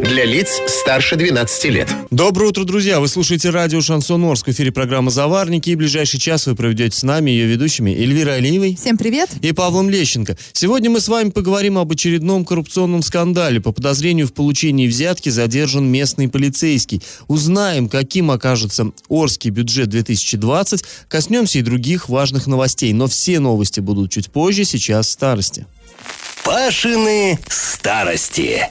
Для лиц старше 12 лет. Доброе утро, друзья! Вы слушаете радио «Шансон Орск». В эфире программа «Заварники». И ближайший час вы проведете с нами, ее ведущими, Эльвирой Алиевой. Всем привет! И Павлом Лещенко. Сегодня мы с вами поговорим об очередном коррупционном скандале. По подозрению в получении взятки задержан местный полицейский. Узнаем, каким окажется Орский бюджет 2020. Коснемся и других важных новостей. Но все новости будут чуть позже, сейчас в старости. Пашины старости.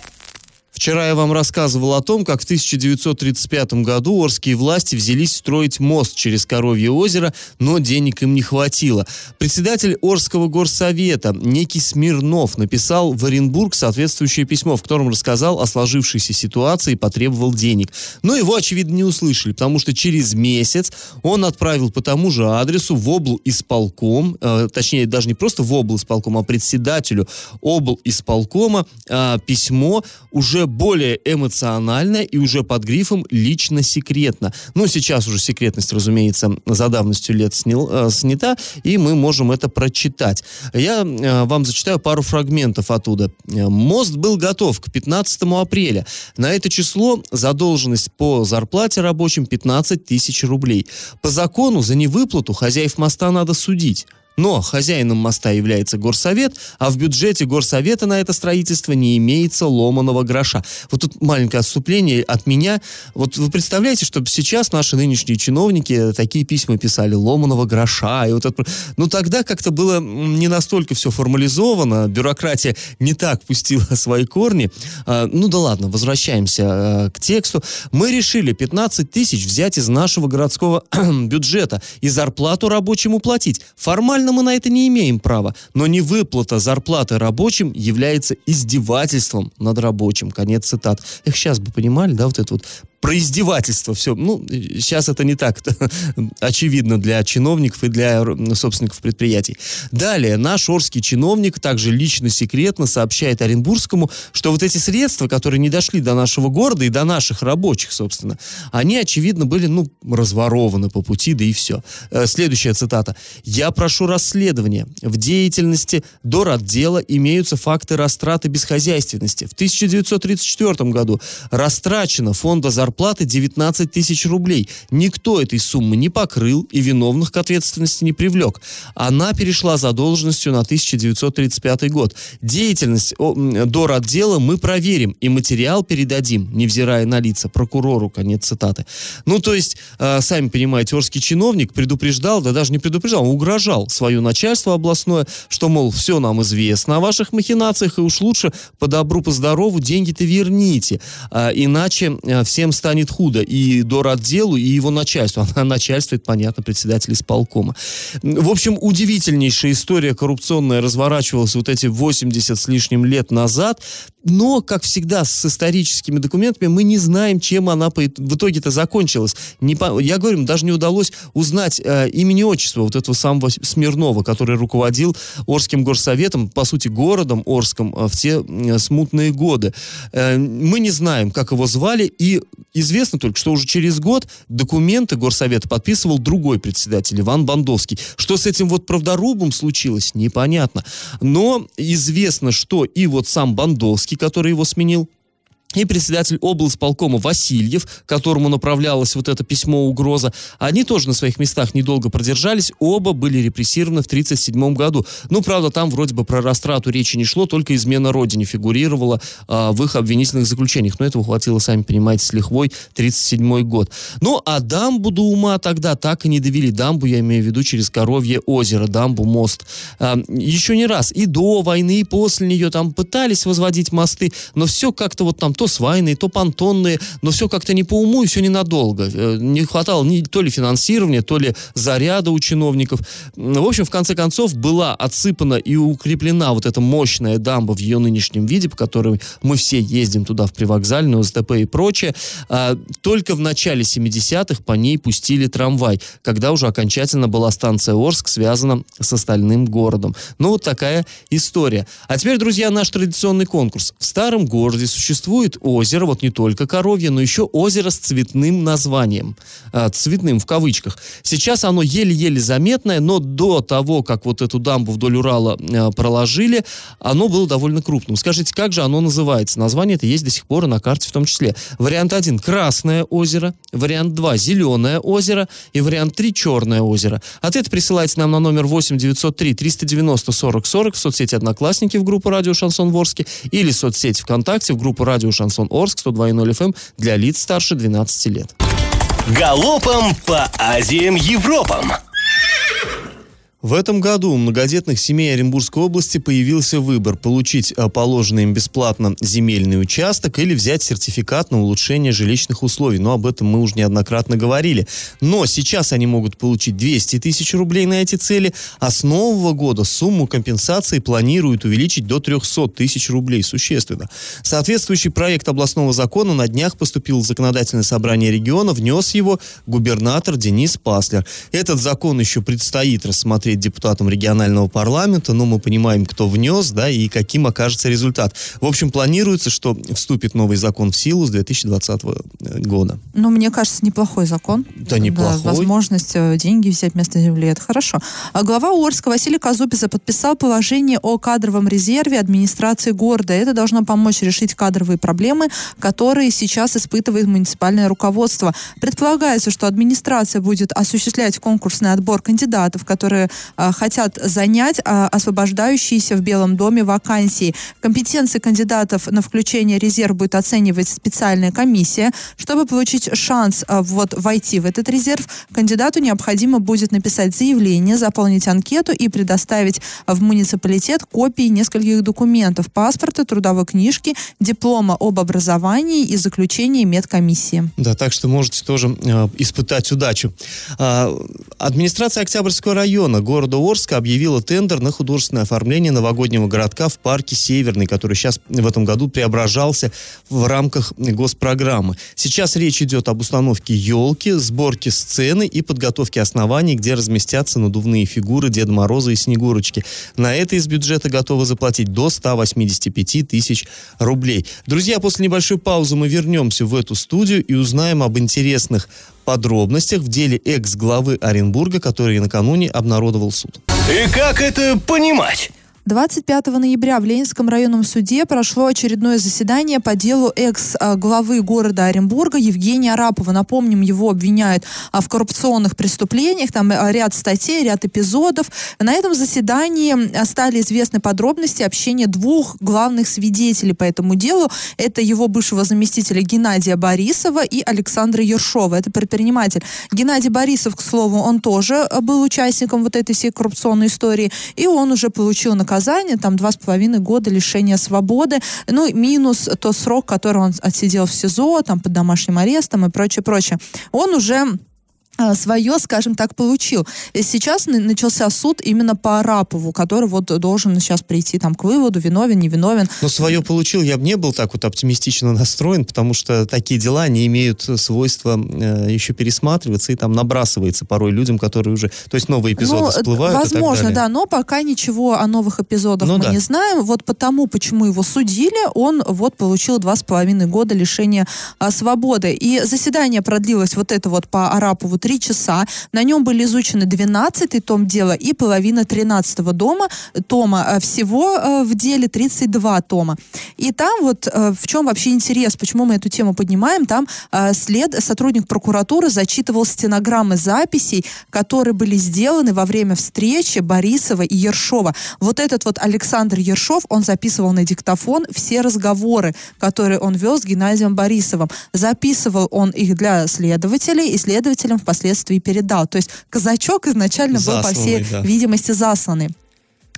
Вчера я вам рассказывал о том, как в 1935 году орские власти взялись строить мост через Коровье озеро, но денег им не хватило. Председатель Орского горсовета, некий Смирнов, написал в Оренбург соответствующее письмо, в котором рассказал о сложившейся ситуации и потребовал денег. Но его, очевидно, не услышали, потому что через месяц он отправил по тому же адресу в обл. исполком, э, точнее, даже не просто в обл. исполком, а председателю обл. исполкома э, письмо уже более эмоционально и уже под грифом «лично секретно». Ну, сейчас уже секретность, разумеется, за давностью лет снял, э, снята, и мы можем это прочитать. Я э, вам зачитаю пару фрагментов оттуда. Мост был готов к 15 апреля. На это число задолженность по зарплате рабочим 15 тысяч рублей. По закону за невыплату хозяев моста надо судить. Но хозяином моста является горсовет, а в бюджете горсовета на это строительство не имеется ломаного гроша. Вот тут маленькое отступление от меня. Вот вы представляете, чтобы сейчас наши нынешние чиновники такие письма писали ломаного гроша. И вот это... Ну тогда как-то было не настолько все формализовано, бюрократия не так пустила свои корни. А, ну да ладно, возвращаемся а, к тексту. Мы решили 15 тысяч взять из нашего городского бюджета и зарплату рабочему платить. Формально Формально мы на это не имеем права, но невыплата зарплаты рабочим является издевательством над рабочим. Конец цитат. Эх, сейчас бы понимали, да, вот это вот про издевательство все. Ну, сейчас это не так очевидно для чиновников и для собственников предприятий. Далее, наш орский чиновник также лично секретно сообщает Оренбургскому, что вот эти средства, которые не дошли до нашего города и до наших рабочих, собственно, они, очевидно, были, ну, разворованы по пути, да и все. Э, следующая цитата. «Я прошу расследования. В деятельности до роддела имеются факты растраты безхозяйственности. В 1934 году растрачено фонда зарплаты зарплаты 19 тысяч рублей. Никто этой суммы не покрыл и виновных к ответственности не привлек. Она перешла задолженностью на 1935 год. Деятельность до отдела мы проверим и материал передадим, невзирая на лица, прокурору, конец цитаты. Ну, то есть, э, сами понимаете, Орский чиновник предупреждал, да даже не предупреждал, он угрожал свое начальство областное, что, мол, все нам известно о ваших махинациях, и уж лучше по добру, по здорову деньги-то верните, э, иначе э, всем станет худо и до отделу, и его начальству. А начальство, это понятно, председатель исполкома. В общем, удивительнейшая история коррупционная разворачивалась вот эти 80 с лишним лет назад. Но, как всегда, с историческими документами мы не знаем, чем она в итоге-то закончилась. Не по, я говорю, даже не удалось узнать э, имени отчества вот этого самого Смирнова, который руководил Орским горсоветом, по сути, городом Орском э, в те э, смутные годы. Э, мы не знаем, как его звали, и известно только, что уже через год документы горсовета подписывал другой председатель, Иван Бандовский. Что с этим вот правдорубом случилось, непонятно. Но известно, что и вот сам Бандовский, который его сменил, и председатель облсполкома Васильев, которому направлялось вот это письмо угроза, они тоже на своих местах недолго продержались, оба были репрессированы в 1937 году. Ну, правда, там вроде бы про растрату речи не шло, только измена родине фигурировала а, в их обвинительных заключениях. Но этого хватило, сами понимаете, с лихвой 1937 год. Ну, а дамбу до ума тогда так и не довели. Дамбу, я имею в виду, через Коровье озеро, дамбу, мост. А, еще не раз. И до войны, и после нее там пытались возводить мосты, но все как-то вот там то то свайные, то понтонные, но все как-то не по уму и все ненадолго. Э, не хватало ни то ли финансирования, то ли заряда у чиновников. В общем, в конце концов, была отсыпана и укреплена вот эта мощная дамба в ее нынешнем виде, по которой мы все ездим туда в привокзальную, СТП и прочее. А, только в начале 70-х по ней пустили трамвай, когда уже окончательно была станция Орск связана с остальным городом. Ну, вот такая история. А теперь, друзья, наш традиционный конкурс. В старом городе существует озеро, вот не только коровье, но еще озеро с цветным названием. А, цветным в кавычках. Сейчас оно еле-еле заметное, но до того, как вот эту дамбу вдоль Урала а, проложили, оно было довольно крупным. Скажите, как же оно называется? Название это есть до сих пор на карте в том числе. Вариант 1 – Красное озеро. Вариант 2 – Зеленое озеро. И вариант 3 – Черное озеро. Ответ присылайте нам на номер 8 903 390 40 40 в соцсети «Одноклассники» в группу «Радио Шансон Ворске» или в соцсети ВКонтакте в группу «Радио Шансон Орск» 102.0 FM для лиц старше 12 лет. Галопом по Азиям Европам! В этом году у многодетных семей Оренбургской области появился выбор – получить а, положенный им бесплатно земельный участок или взять сертификат на улучшение жилищных условий. Но об этом мы уже неоднократно говорили. Но сейчас они могут получить 200 тысяч рублей на эти цели, а с нового года сумму компенсации планируют увеличить до 300 тысяч рублей. Существенно. Соответствующий проект областного закона на днях поступил в законодательное собрание региона, внес его губернатор Денис Паслер. Этот закон еще предстоит рассмотреть депутатом регионального парламента, но мы понимаем, кто внес, да, и каким окажется результат. В общем, планируется, что вступит новый закон в силу с 2020 э, года. Ну, мне кажется, неплохой закон. Да, неплохой. Да, возможность э, деньги взять вместо земли, это хорошо. А глава Орска Василий Казупица подписал положение о кадровом резерве администрации города. Это должно помочь решить кадровые проблемы, которые сейчас испытывает муниципальное руководство. Предполагается, что администрация будет осуществлять конкурсный отбор кандидатов, которые хотят занять а, освобождающиеся в Белом доме вакансии. Компетенции кандидатов на включение резерв будет оценивать специальная комиссия. Чтобы получить шанс а, вот войти в этот резерв, кандидату необходимо будет написать заявление, заполнить анкету и предоставить в муниципалитет копии нескольких документов, паспорта, трудовой книжки, диплома об образовании и заключения медкомиссии. Да, так что можете тоже э, испытать удачу. Э, администрация Октябрьского района города Орска объявила тендер на художественное оформление новогоднего городка в парке Северный, который сейчас в этом году преображался в рамках госпрограммы. Сейчас речь идет об установке елки, сборке сцены и подготовке оснований, где разместятся надувные фигуры Деда Мороза и Снегурочки. На это из бюджета готовы заплатить до 185 тысяч рублей. Друзья, после небольшой паузы мы вернемся в эту студию и узнаем об интересных подробностях в деле экс-главы Оренбурга, который накануне обнародовал суд. И как это понимать? 25 ноября в Ленинском районном суде прошло очередное заседание по делу экс-главы города Оренбурга Евгения Арапова. Напомним, его обвиняют а, в коррупционных преступлениях, там а, ряд статей, ряд эпизодов. На этом заседании а, стали известны подробности общения двух главных свидетелей по этому делу. Это его бывшего заместителя Геннадия Борисова и Александра Ершова. Это предприниматель. Геннадий Борисов, к слову, он тоже был участником вот этой всей коррупционной истории, и он уже получил наказание наказание, там два с половиной года лишения свободы, ну, минус тот срок, который он отсидел в СИЗО, там, под домашним арестом и прочее, прочее. Он уже свое, скажем так, получил. И сейчас начался суд именно по Арапову, который вот должен сейчас прийти там к выводу, виновен, не виновен. Но свое получил, я бы не был так вот оптимистично настроен, потому что такие дела не имеют свойства э, еще пересматриваться и там набрасывается порой людям, которые уже, то есть новые эпизоды ну, всплывают Возможно, да, но пока ничего о новых эпизодах ну, мы да. не знаем. Вот потому, почему его судили, он вот получил два с половиной года лишения а, свободы. И заседание продлилось вот это вот по Арапову три часа. На нем были изучены 12 том дела и половина 13 дома, тома. Э, всего э, в деле 32 тома. И там вот э, в чем вообще интерес, почему мы эту тему поднимаем, там след, сотрудник прокуратуры зачитывал стенограммы записей, которые были сделаны во время встречи Борисова и Ершова. Вот этот вот Александр Ершов, он записывал на диктофон все разговоры, которые он вел с Геннадием Борисовым. Записывал он их для следователей, и следователям впоследствии передал. То есть казачок изначально засланный, был, по всей да. видимости, засланный.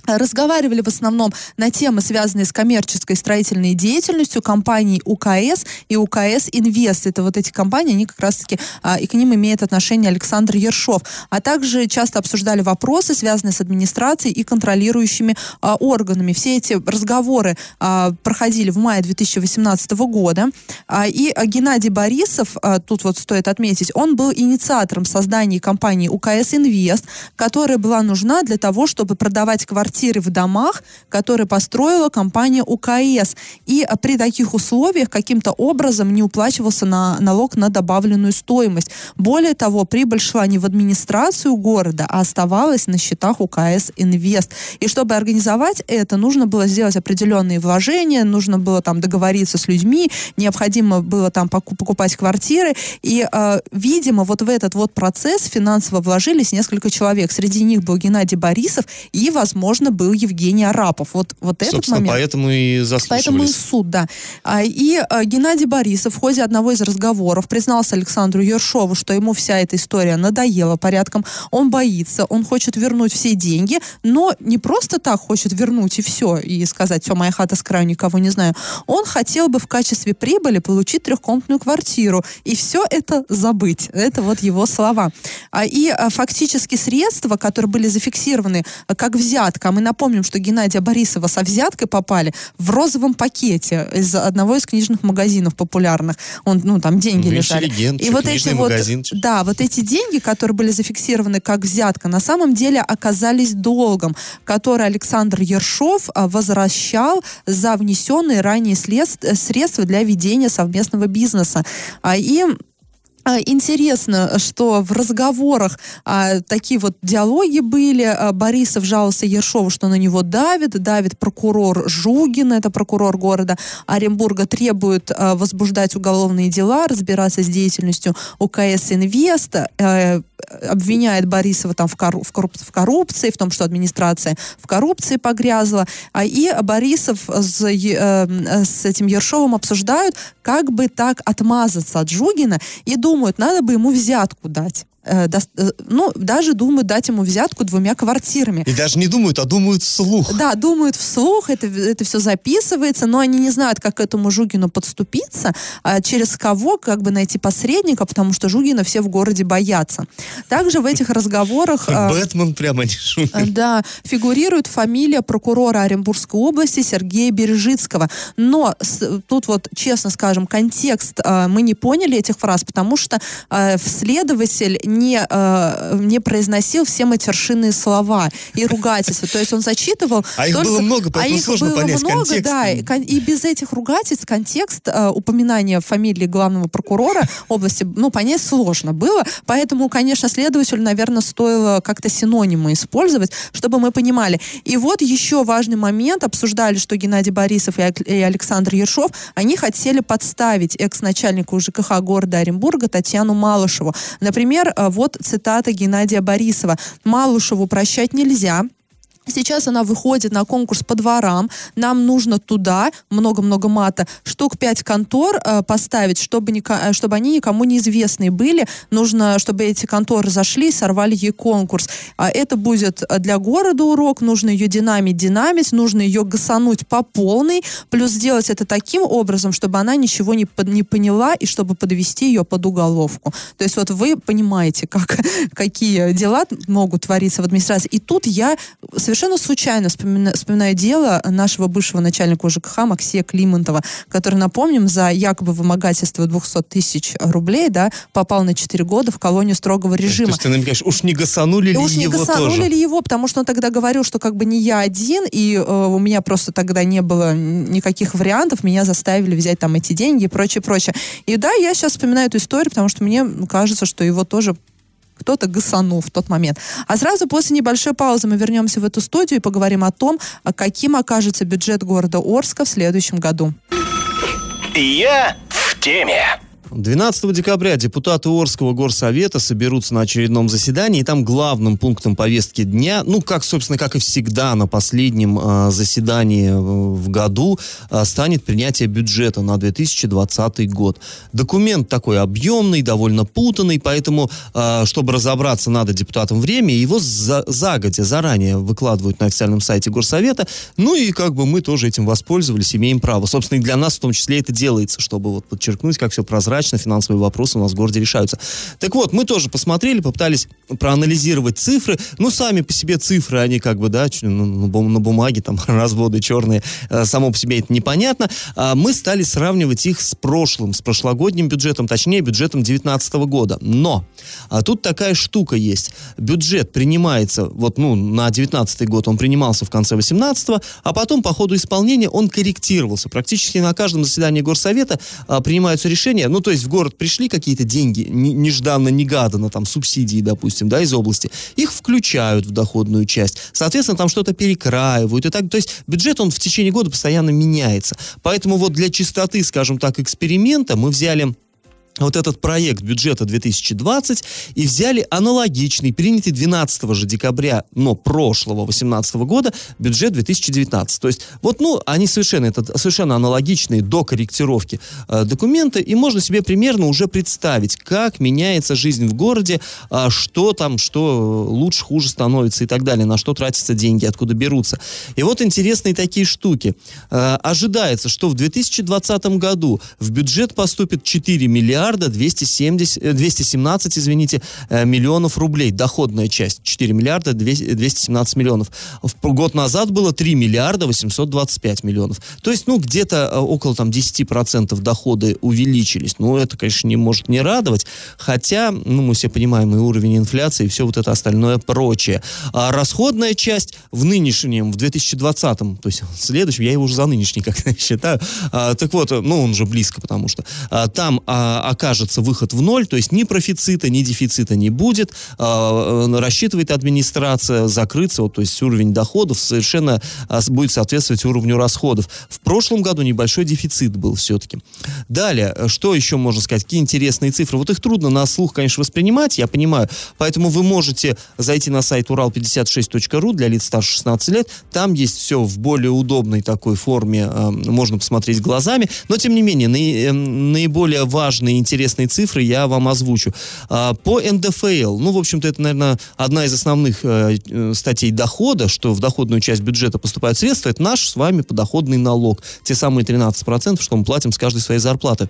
Разговаривали в основном на темы, связанные с коммерческой строительной деятельностью компаний УКС и УКС Инвест. Это вот эти компании, они как раз-таки, а, и к ним имеет отношение Александр Ершов. А также часто обсуждали вопросы, связанные с администрацией и контролирующими а, органами. Все эти разговоры а, проходили в мае 2018 года. А, и а, Геннадий Борисов, а, тут вот стоит отметить, он был инициатором создания компании УКС Инвест, которая была нужна для того, чтобы продавать квартиры квартиры в домах, которые построила компания УКС. И а, при таких условиях каким-то образом не уплачивался на налог на добавленную стоимость. Более того, прибыль шла не в администрацию города, а оставалась на счетах УКС Инвест. И чтобы организовать это, нужно было сделать определенные вложения, нужно было там договориться с людьми, необходимо было там покупать квартиры. И, э, видимо, вот в этот вот процесс финансово вложились несколько человек. Среди них был Геннадий Борисов и, возможно, возможно, был Евгений Арапов. Вот, вот этот Собственно, момент. поэтому и заслушивались. Поэтому и суд, да. А, и а, Геннадий Борисов в ходе одного из разговоров признался Александру Ершову, что ему вся эта история надоела порядком. Он боится, он хочет вернуть все деньги, но не просто так хочет вернуть и все, и сказать, все, моя хата с краю, никого не знаю. Он хотел бы в качестве прибыли получить трехкомнатную квартиру и все это забыть. Это вот его слова. А, и а, фактически средства, которые были зафиксированы как взятка, мы напомним, что Геннадия Борисова со взяткой попали в розовом пакете из одного из книжных магазинов популярных. Он, ну, там деньги Ну, лежали. И вот эти вот, да, вот эти деньги, которые были зафиксированы как взятка, на самом деле оказались долгом, который Александр Ершов а, возвращал за внесенные ранее средства для ведения совместного бизнеса. А, И а, Интересно, что в разговорах а, такие вот диалоги были. А, Борисов жаловался Ершову, что на него давит. Давит прокурор Жугин, это прокурор города Оренбурга, требует а, возбуждать уголовные дела, разбираться с деятельностью УКС Инвеста. э, обвиняет Борисова там в, корру- в, корруп- в коррупции, в том, что администрация в коррупции погрязла. А, и Борисов с, э, с этим Ершовым обсуждают, как бы так отмазаться от Жугина и думают, надо бы ему взятку дать. Э, э, ну, даже думают дать ему взятку двумя квартирами. И даже не думают, а думают вслух. Да, думают вслух, это, это все записывается, но они не знают, как к этому Жугину подступиться, а через кого как бы найти посредника, потому что Жугина все в городе боятся. Также в этих разговорах... а, Бэтмен прямо не шумит. Э, Да, фигурирует фамилия прокурора Оренбургской области Сергея Бережицкого. Но с- тут вот, честно скажем, контекст э, мы не поняли этих фраз, потому что э, следователь не, э, не произносил все матершинные слова и ругательства. То есть он зачитывал... А их было много, поэтому а их сложно было понять много, контекст. Да, и, без этих ругательств контекст э, упоминания фамилии главного прокурора области, ну, понять сложно было. Поэтому, конечно, следователю, наверное, стоило как-то синонимы использовать, чтобы мы понимали. И вот еще важный момент. Обсуждали, что Геннадий Борисов и Александр Ершов, они хотели подставить экс-начальнику ЖКХ города Оренбурга Татьяну Малышеву. Например, вот цитата Геннадия Борисова. «Малышеву прощать нельзя, Сейчас она выходит на конкурс по дворам. Нам нужно туда, много-много мата, штук пять контор э, поставить, чтобы, ника- э, чтобы они никому неизвестные были. Нужно, чтобы эти конторы зашли сорвали ей конкурс. А это будет э, для города урок. Нужно ее динамить, динамить. Нужно ее гасануть по полной. Плюс сделать это таким образом, чтобы она ничего не, под- не поняла и чтобы подвести ее под уголовку. То есть вот вы понимаете, как, какие дела могут твориться в администрации. И тут я совершенно случайно вспомина- вспоминаю дело нашего бывшего начальника ЖКХ Максия Климонтова, который, напомним, за якобы вымогательство 200 тысяч рублей, да, попал на 4 года в колонию строгого То режима. есть ты намекаешь, уж не гасанули ли уж не его гасанули тоже? ли его, потому что он тогда говорил, что как бы не я один, и э, у меня просто тогда не было никаких вариантов, меня заставили взять там эти деньги и прочее, прочее. И да, я сейчас вспоминаю эту историю, потому что мне кажется, что его тоже кто-то гасанул в тот момент. А сразу после небольшой паузы мы вернемся в эту студию и поговорим о том, а каким окажется бюджет города Орска в следующем году. Я в теме. 12 декабря депутаты Орского горсовета соберутся на очередном заседании, и там главным пунктом повестки дня, ну, как, собственно, как и всегда на последнем э, заседании в году, э, станет принятие бюджета на 2020 год. Документ такой объемный, довольно путанный, поэтому, э, чтобы разобраться, надо депутатам время, его за, загодя, заранее выкладывают на официальном сайте горсовета, ну и как бы мы тоже этим воспользовались, имеем право. Собственно, и для нас в том числе это делается, чтобы вот подчеркнуть, как все прозрачно прозрачно финансовые вопросы у нас в городе решаются. Так вот, мы тоже посмотрели, попытались проанализировать цифры. Ну, сами по себе цифры, они как бы, да, на бумаге, там, разводы черные, э, само по себе это непонятно. А мы стали сравнивать их с прошлым, с прошлогодним бюджетом, точнее, бюджетом 2019 года. Но а тут такая штука есть. Бюджет принимается, вот, ну, на 2019 год он принимался в конце 2018, а потом по ходу исполнения он корректировался. Практически на каждом заседании Горсовета а, принимаются решения, ну, то то есть в город пришли какие-то деньги, нежданно-негаданно, там, субсидии, допустим, да, из области, их включают в доходную часть. Соответственно, там что-то перекраивают и так. То есть бюджет, он в течение года постоянно меняется. Поэтому вот для чистоты, скажем так, эксперимента мы взяли вот этот проект бюджета 2020 и взяли аналогичный, принятый 12 же декабря, но прошлого, 18 года, бюджет 2019. То есть вот, ну, они совершенно, это совершенно аналогичные до корректировки э, документы, и можно себе примерно уже представить, как меняется жизнь в городе, э, что там, что лучше, хуже становится и так далее, на что тратятся деньги, откуда берутся. И вот интересные такие штуки. Э, ожидается, что в 2020 году в бюджет поступит 4 миллиарда миллиарда 270, 217, э, извините, э, миллионов рублей. Доходная часть 4 миллиарда 217 миллионов. В год назад было 3 миллиарда 825 миллионов. То есть, ну, где-то э, около там 10% доходы увеличились. Ну, это, конечно, не может не радовать. Хотя, ну, мы все понимаем и уровень инфляции, и все вот это остальное прочее. А расходная часть в нынешнем, в 2020, то есть в следующем, я его уже за нынешний как считаю. А, так вот, ну, он же близко, потому что а, там а, окажется выход в ноль, то есть ни профицита, ни дефицита не будет, а, э, рассчитывает администрация закрыться, вот, то есть уровень доходов совершенно а, будет соответствовать уровню расходов. В прошлом году небольшой дефицит был все-таки. Далее, что еще можно сказать? Какие интересные цифры? Вот их трудно на слух, конечно, воспринимать, я понимаю, поэтому вы можете зайти на сайт урал56.ру для лиц старше 16 лет, там есть все в более удобной такой форме, а, можно посмотреть глазами, но тем не менее, эм, наиболее важные интересные цифры я вам озвучу. А, по НДФЛ, ну, в общем-то, это, наверное, одна из основных э, э, статей дохода, что в доходную часть бюджета поступают средства, это наш с вами подоходный налог. Те самые 13%, что мы платим с каждой своей зарплаты.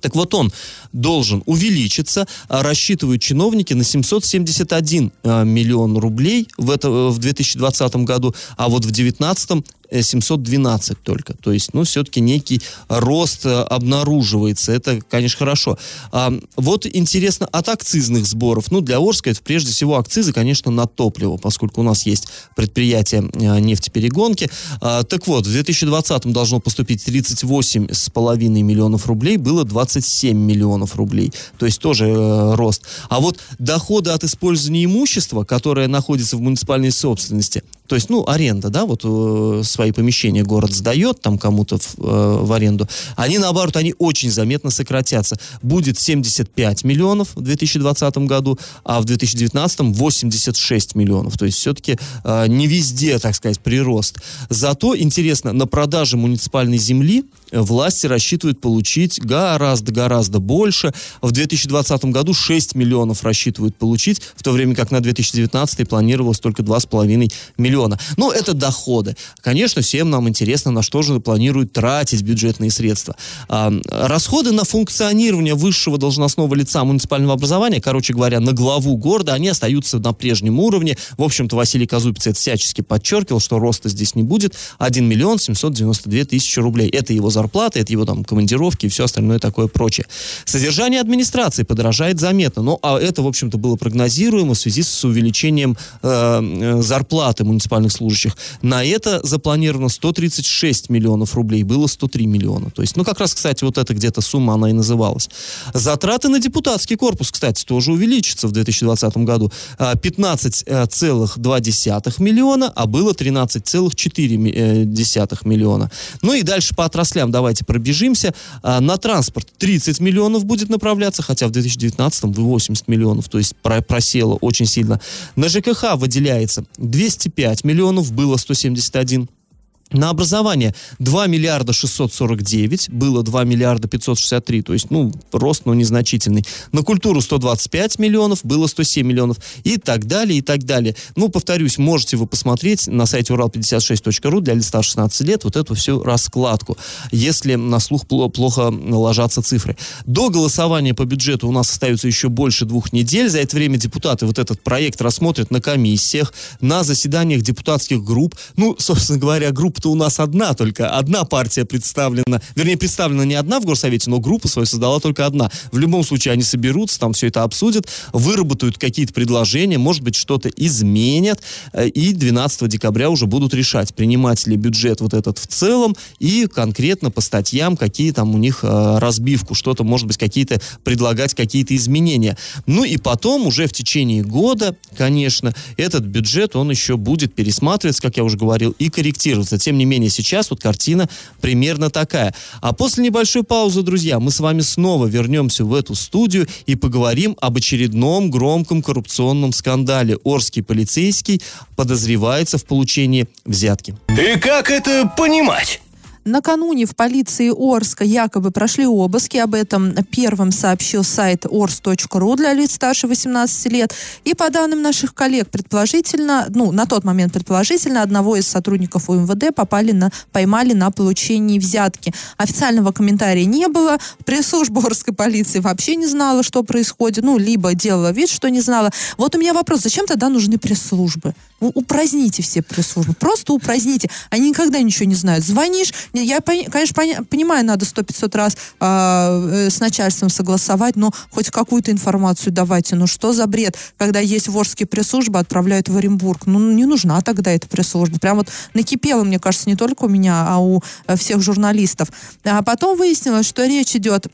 Так вот он должен увеличиться, а рассчитывают чиновники на 771 э, миллион рублей в, это, в 2020 году, а вот в 2019 712 только. То есть, ну, все-таки некий рост э, обнаруживается. Это, конечно, хорошо. А, вот интересно, от акцизных сборов. Ну, для Орска это прежде всего акцизы, конечно, на топливо, поскольку у нас есть предприятие а, нефтеперегонки. А, так вот, в 2020 должно поступить 38,5 миллионов рублей, было 27 миллионов рублей. То есть тоже э, рост. А вот доходы от использования имущества, которое находится в муниципальной собственности, то есть, ну, аренда, да, вот э, свои помещения город сдает там кому-то в, э, в аренду, они, наоборот, они очень заметно сократятся. Будет 75 миллионов в 2020 году, а в 2019 86 миллионов. То есть, все-таки э, не везде, так сказать, прирост. Зато, интересно, на продаже муниципальной земли власти рассчитывают получить гораздо-гораздо больше. В 2020 году 6 миллионов рассчитывают получить, в то время как на 2019 планировалось только 2,5 миллиона. Ну, это доходы. Конечно, всем нам интересно, на что же планируют тратить бюджетные средства. А, расходы на функционирование высшего должностного лица муниципального образования, короче говоря, на главу города, они остаются на прежнем уровне. В общем-то, Василий Казупец это всячески подчеркивал, что роста здесь не будет. 1 миллион 792 тысячи рублей. Это его зарплаты, это его там командировки и все остальное такое прочее. Содержание администрации подорожает заметно, но а это, в общем-то, было прогнозируемо в связи с увеличением э, э зарплаты муниципальных служащих. На это запланировано 136 миллионов рублей, было 103 миллиона. То есть, ну, как раз, кстати, вот эта где-то сумма, она и называлась. Затраты на депутатский корпус, кстати, тоже увеличатся в 2020 году. 15,2 э, миллиона, а было 13,4 э, миллиона. Ну и дальше по отраслям областям давайте пробежимся. А, на транспорт 30 миллионов будет направляться, хотя в 2019 вы 80 миллионов, то есть про- просело очень сильно. На ЖКХ выделяется 205 миллионов, было 171. На образование 2 миллиарда 649, было 2 миллиарда 563, то есть, ну, рост, но незначительный. На культуру 125 миллионов, было 107 миллионов и так далее, и так далее. Ну, повторюсь, можете вы посмотреть на сайте урал56.ру для лица 16 лет вот эту всю раскладку, если на слух пло- плохо ложатся цифры. До голосования по бюджету у нас остается еще больше двух недель. За это время депутаты вот этот проект рассмотрят на комиссиях, на заседаниях депутатских групп. Ну, собственно говоря, у нас одна только. Одна партия представлена. Вернее, представлена не одна в Горсовете, но группу свою создала только одна. В любом случае, они соберутся, там все это обсудят, выработают какие-то предложения, может быть, что-то изменят. э, И 12 декабря уже будут решать, принимать ли бюджет вот этот в целом и конкретно по статьям, какие там у них э, разбивку, что-то, может быть, какие-то предлагать какие-то изменения. Ну и потом уже в течение года, конечно, этот бюджет, он еще будет пересматриваться, как я уже говорил, и корректироваться. Тем не менее, сейчас вот картина примерно такая. А после небольшой паузы, друзья, мы с вами снова вернемся в эту студию и поговорим об очередном громком коррупционном скандале. Орский полицейский подозревается в получении взятки. И как это понимать? Накануне в полиции Орска якобы прошли обыски. Об этом первым сообщил сайт ors.ru для лиц старше 18 лет. И по данным наших коллег, предположительно, ну, на тот момент предположительно, одного из сотрудников УМВД попали на, поймали на получении взятки. Официального комментария не было. Пресс-служба Орской полиции вообще не знала, что происходит. Ну, либо делала вид, что не знала. Вот у меня вопрос, зачем тогда нужны пресс-службы? Упраздните все пресс-службы. Просто упраздните. Они никогда ничего не знают. Звонишь, я, конечно, понимаю, надо сто 500 раз а, э, с начальством согласовать, но хоть какую-то информацию давайте. Ну что за бред, когда есть ворские пресс-службы, отправляют в Оренбург. Ну не нужна тогда эта пресс-служба. Прям вот накипело, мне кажется, не только у меня, а у э, всех журналистов. А потом выяснилось, что речь идет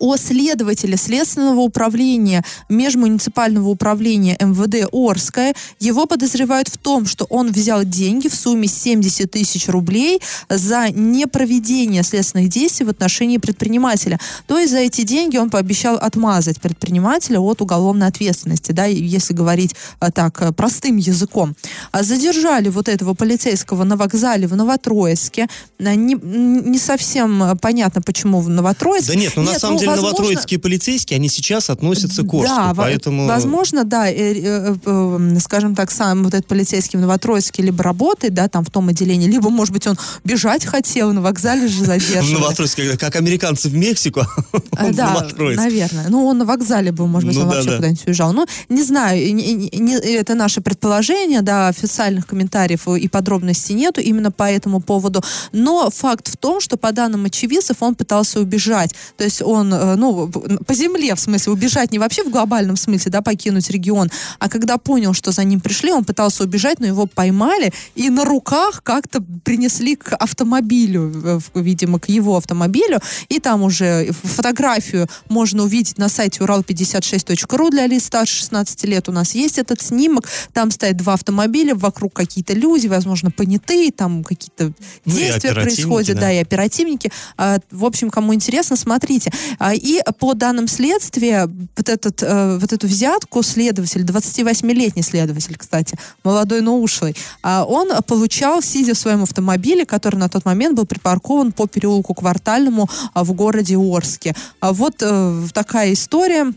о следователе Следственного управления, межмуниципального управления МВД Орское. Его подозревают в том, что он взял деньги в сумме 70 тысяч рублей за непроведение следственных действий в отношении предпринимателя. То есть за эти деньги он пообещал отмазать предпринимателя от уголовной ответственности, да, если говорить а, так э, простым языком. А Задержали вот этого полицейского на вокзале в Новотроицке. А, Не, не совсем э, понятно, почему в Новотроицке. Да нет, ну на Нет, самом деле возможно- новотроицкие полицейские, они сейчас относятся к Орску, да, поэтому... возможно, да, э, э, э, скажем так, сам вот этот полицейский в Новотроицке либо работает, да, там в том отделении, либо, может быть, он бежать хотел, на вокзале же В задерживали. Новотроицке, как американцы в Мексику, в Да, наверное. Ну, он на вокзале был, может быть, Ну он вообще да. куда-нибудь уезжал. Ну, не знаю, это наше предположение, да, официальных комментариев и подробностей нету именно по этому поводу. Но факт в том, что по данным очевидцев он пытался убежать. То есть он, э, ну, по земле, в смысле, убежать не вообще в глобальном смысле, да, покинуть регион, а когда понял, что за ним пришли, он пытался убежать, но его поймали и на руках как-то принесли к автомобилю, видимо, к его автомобилю, и там уже фотографию можно увидеть на сайте урал56.ру для лиц старше 16 лет. У нас есть этот снимок, там стоят два автомобиля, вокруг какие-то люди, возможно, понятые, там какие-то Ну действия оперативники, происходят, да. да, и оперативники. А, В общем, кому интересно, смотрите. А, И по данным следствия, вот, этот, э, вот эту взятку следователь, 28-летний следователь, кстати, молодой, но ушлый, а, он получал, сидя в своем автомобиле, который на тот момент был припаркован по переулку Квартальному а, в городе Орске. Вот э, такая история.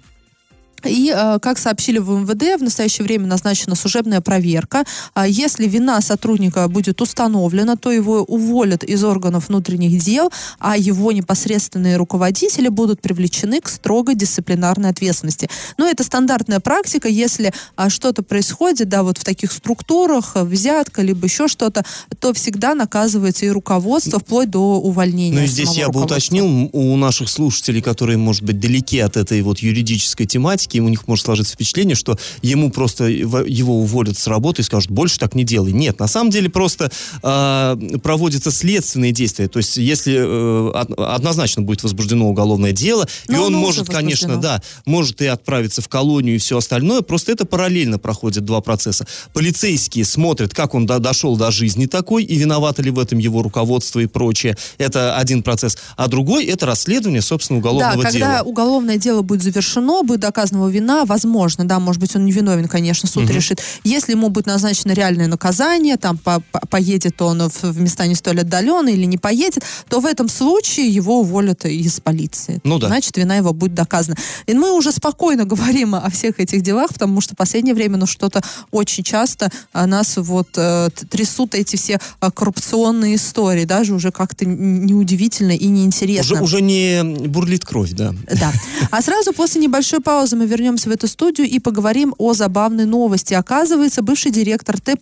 И, э, как сообщили в МВД, в настоящее время назначена служебная проверка. А Если вина сотрудника будет установлена, то его уволят из органов внутренних дел, а его непосредственные руководители будут привлечены к строгой дисциплинарной ответственности. Но это стандартная практика. Если а, что-то происходит, да, вот в таких структурах, э, взятка, либо еще что-то, то всегда наказывается и руководство, вплоть до увольнения. Ну и здесь я бы уточнил у наших слушателей, которые, может быть, далеки от этой вот юридической тематики, зрительские, у них может сложиться впечатление, что ему просто его уволят с работы и скажут, больше так не делай. Нет, на самом деле просто э, проводятся следственные действия. То есть, если э, однозначно будет возбуждено уголовное дело, Но и он может, конечно, да, может и отправиться в колонию и все остальное, просто это параллельно проходит два процесса. Полицейские смотрят, как он до, дошел до жизни такой, и виноваты ли в этом его руководство и прочее. Это один процесс. А другой это расследование, собственно, уголовного да, дела. когда уголовное дело будет завершено, будет доказана его вина, возможно, да, может быть, он не виновен, конечно, суд угу. решит. Если ему будет назначено реальное наказание, там по -по поедет он в, в места не столь отдаленные или не поедет, то в этом случае его уволят из полиции. Ну да. Значит, вина его будет доказана. И мы уже спокойно говорим о всех этих делах, потому что в последнее время, ну, что-то очень часто а, нас вот э, трясут эти все э, коррупционные истории, даже уже как-то неудивительно и неинтересно. Уже, уже не бурлит кровь, да. Да. А сразу после небольшой паузы мы вернемся в эту студию и поговорим о забавной новости. Оказывается, бывший директор Т+,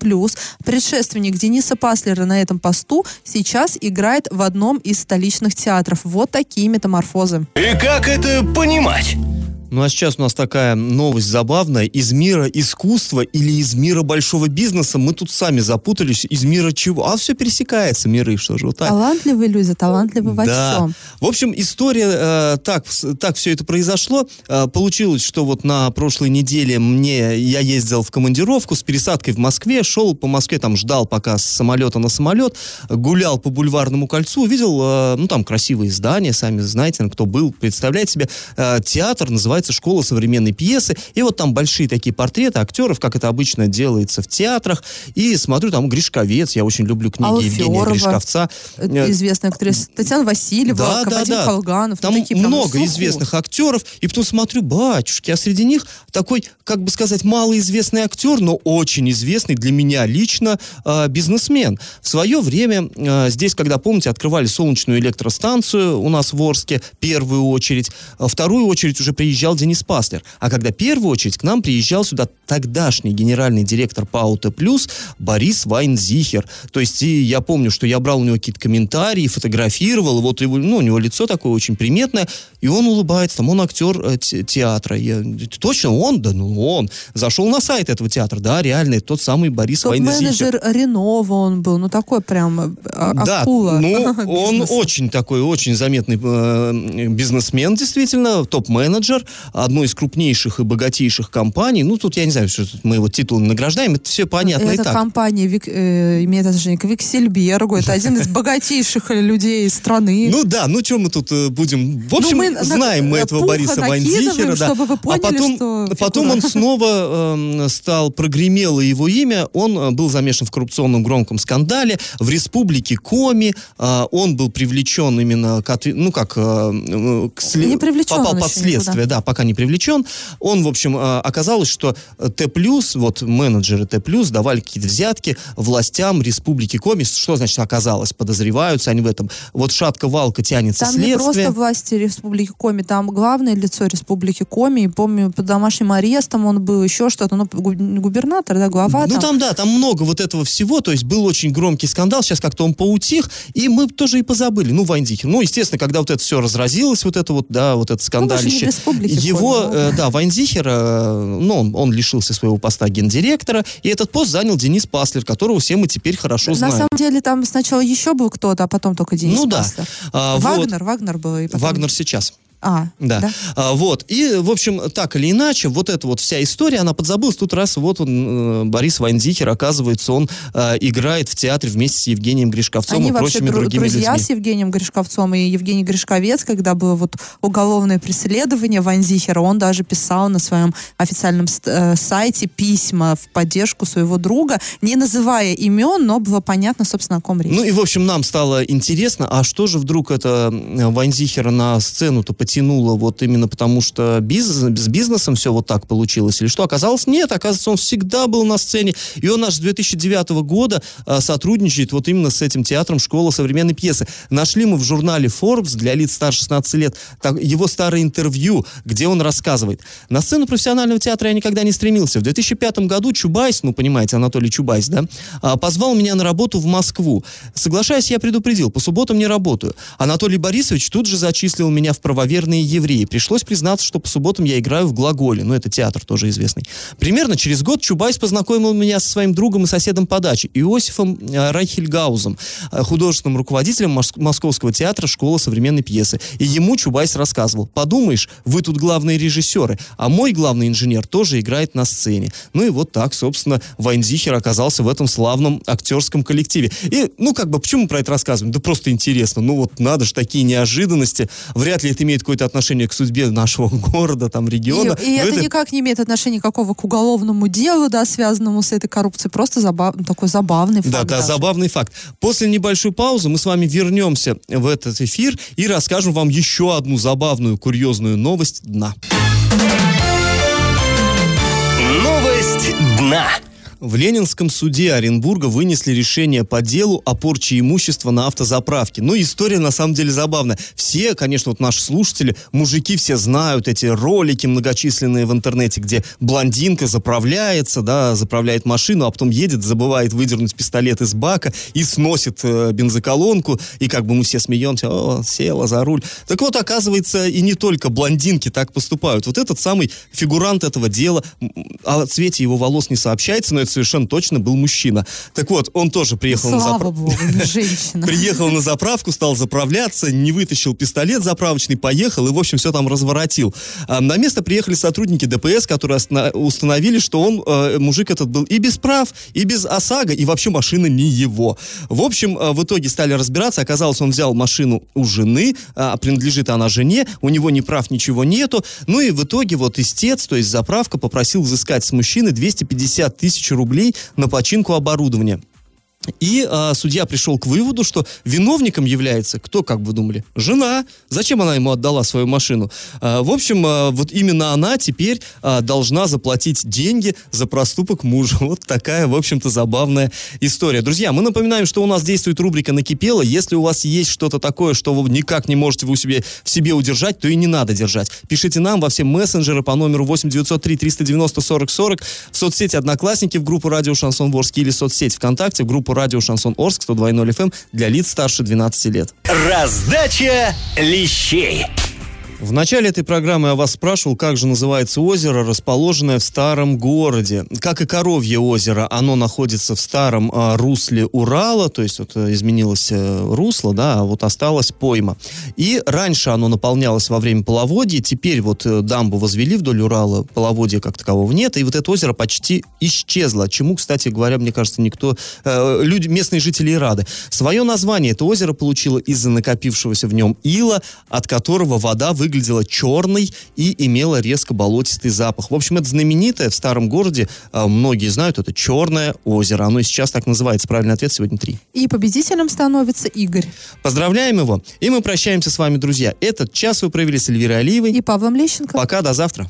предшественник Дениса Паслера на этом посту, сейчас играет в одном из столичных театров. Вот такие метаморфозы. И как это понимать? Ну а сейчас у нас такая новость забавная. Из мира искусства или из мира большого бизнеса мы тут сами запутались. Из мира чего? А все пересекается, миры, что же вот так. Талантливые люди, талантливые во да. всем. В общем, история, э, так, так все это произошло. Э, получилось, что вот на прошлой неделе мне, я ездил в командировку с пересадкой в Москве, шел по Москве, там ждал пока с самолета на самолет, гулял по бульварному кольцу, увидел, э, ну там красивые здания, сами знаете, кто был, представляете себе, э, театр называется называется «Школа современной пьесы». И вот там большие такие портреты актеров, как это обычно делается в театрах. И смотрю, там Гришковец, я очень люблю книги Алла Евгения Гришковца. Э, известная актриса Татьяна Васильева, да, да, да. Колганов. Там такие много известных актеров. И потом смотрю, батюшки, а среди них такой, как бы сказать, малоизвестный актер, но очень известный для меня лично э, бизнесмен. В свое время э, здесь, когда, помните, открывали солнечную электростанцию у нас в Орске, первую очередь, э, вторую очередь уже приезжал приезжал Денис Паслер. А когда в первую очередь к нам приезжал сюда тогдашний генеральный директор ПАО Т+, Борис Вайнзихер. То есть и я помню, что я брал у него какие-то комментарии, фотографировал, вот его, ну, у него лицо такое очень приметное, и он улыбается, там он актер э, театра. Я, точно он? Да ну он. Зашел на сайт этого театра, да, реально, тот самый Борис Вайнзихер. менеджер Ренова он был, ну такой прям э, а, да, акула. ну он очень такой, очень заметный э, бизнесмен, действительно, топ-менеджер одной из крупнейших и богатейших компаний. Ну, тут я не знаю, что мы его титулом награждаем, это все понятно это и так. компания Вик, э, имеет отношение к Виксельбергу, это один из богатейших людей страны. Ну да, ну что мы тут э, будем... В общем, ну, мы знаем мы этого Бориса Ванзихера. Да. А потом, потом он снова э, стал, прогремело его имя, он э, был замешан в коррупционном громком скандале в республике Коми, э, он был привлечен именно к, ну как, э, к след... попал под следствие, да, пока не привлечен. Он, в общем, э, оказалось, что Т+, вот менеджеры Т+, давали какие-то взятки властям Республики Коми. Что значит оказалось? Подозреваются они в этом. Вот шатка-валка тянется там следствие. Там не просто власти Республики Коми, там главное лицо Республики Коми. И помню, под домашним арестом он был, еще что-то. Ну, губернатор, да, глава. Ну, там. там, да, там много вот этого всего. То есть был очень громкий скандал. Сейчас как-то он поутих. И мы тоже и позабыли. Ну, Вайндихер. Ну, естественно, когда вот это все разразилось, вот это вот, да, вот это скандалище. Ну, его, э, да, Вайнзихер, э, ну, он, он лишился своего поста гендиректора, и этот пост занял Денис Паслер, которого все мы теперь хорошо знаем. На самом деле там сначала еще был кто-то, а потом только Денис ну, Паслер. Да. А, Вагнер, вот. Вагнер был. И потом... Вагнер сейчас. А, да. да? А, вот. И, в общем, так или иначе, вот эта вот вся история, она подзабылась. Тут раз вот он, э, Борис Вайнзихер, оказывается, он э, играет в театре вместе с Евгением Гришковцом Они и прочими дру- другими друзья людьми. с Евгением Гришковцом, и Евгений Гришковец, когда было вот уголовное преследование Вайнзихера, он даже писал на своем официальном э, сайте письма в поддержку своего друга, не называя имен, но было понятно, собственно, о ком речь. Ну и, в общем, нам стало интересно, а что же вдруг это Вайнзихера на сцену-то потянуло вот именно потому, что бизнес, с бизнесом все вот так получилось, или что? Оказалось, нет, оказывается, он всегда был на сцене, и он аж с 2009 года а, сотрудничает вот именно с этим театром «Школа современной пьесы». Нашли мы в журнале Forbes для лиц старше 16 лет его старое интервью, где он рассказывает. На сцену профессионального театра я никогда не стремился. В 2005 году Чубайс, ну, понимаете, Анатолий Чубайс, да, а, позвал меня на работу в Москву. Соглашаясь, я предупредил, по субботам не работаю. Анатолий Борисович тут же зачислил меня в правоверный правоверные евреи. Пришлось признаться, что по субботам я играю в Глаголе, ну это театр тоже известный. Примерно через год Чубайс познакомил меня со своим другом и соседом по даче, Иосифом э, Райхельгаузом, э, художественным руководителем Московского театра «Школа современной пьесы». И ему Чубайс рассказывал, подумаешь, вы тут главные режиссеры, а мой главный инженер тоже играет на сцене. Ну и вот так, собственно, Вайнзихер оказался в этом славном актерском коллективе. И, ну, как бы, почему мы про это рассказываем? Да просто интересно. Ну, вот надо же такие неожиданности. Вряд ли это имеет какое-то отношение к судьбе нашего города, там, региона. И, и это, это никак не имеет отношения какого к уголовному делу, да, связанному с этой коррупцией. Просто забав... такой забавный факт. Да, да, даже. забавный факт. После небольшой паузы мы с вами вернемся в этот эфир и расскажем вам еще одну забавную, курьезную новость дна. Новость дна. В Ленинском суде Оренбурга вынесли решение по делу о порче имущества на автозаправке. Ну, история на самом деле забавная. Все, конечно, вот наши слушатели, мужики все знают эти ролики многочисленные в интернете, где блондинка заправляется, да, заправляет машину, а потом едет, забывает выдернуть пистолет из бака и сносит э, бензоколонку, и как бы мы все смеемся, о, села за руль. Так вот, оказывается, и не только блондинки так поступают. Вот этот самый фигурант этого дела, о цвете его волос не сообщается, но это совершенно точно был мужчина. Так вот, он тоже приехал Слава на заправку. богу, не женщина. Приехал на заправку, стал заправляться, не вытащил пистолет заправочный, поехал и, в общем, все там разворотил. А, на место приехали сотрудники ДПС, которые установили, что он, э, мужик этот был и без прав, и без ОСАГО, и вообще машина не его. В общем, э, в итоге стали разбираться, оказалось, он взял машину у жены, а принадлежит она жене, у него ни прав, ничего нету. Ну и в итоге вот истец, то есть заправка, попросил взыскать с мужчины 250 тысяч рублей рублей на починку оборудования. И э, судья пришел к выводу, что виновником является, кто, как вы думали, жена. Зачем она ему отдала свою машину? Э, в общем, э, вот именно она теперь э, должна заплатить деньги за проступок мужа. Вот такая, в общем-то, забавная история. Друзья, мы напоминаем, что у нас действует рубрика «Накипело». Если у вас есть что-то такое, что вы никак не можете вы себе, в себе удержать, то и не надо держать. Пишите нам во все мессенджеры по номеру 8 903 390 40 40 в соцсети «Одноклассники» в группу «Радио Шансон Ворске» или соцсеть ВКонтакте в группу группу радио «Шансон Орск» 102.0 FM эм для лиц старше 12 лет. Раздача лещей. В начале этой программы я вас спрашивал, как же называется озеро, расположенное в старом городе. Как и Коровье озеро, оно находится в старом а, русле Урала, то есть вот э, изменилось э, русло, да, а вот осталась пойма. И раньше оно наполнялось во время половодья, теперь вот э, дамбу возвели вдоль Урала, половодья как такового нет, и вот это озеро почти исчезло, чему, кстати говоря, мне кажется, никто, э, люди, местные жители и рады. Свое название это озеро получило из-за накопившегося в нем ила, от которого вода выглядит выглядела черной и имела резко болотистый запах. В общем, это знаменитое в старом городе, э, многие знают, это Черное озеро. Оно и сейчас так называется. Правильный ответ сегодня три. И победителем становится Игорь. Поздравляем его. И мы прощаемся с вами, друзья. Этот час вы провели с Эльвирой Алиевой. И Павлом Лещенко. Пока, до завтра.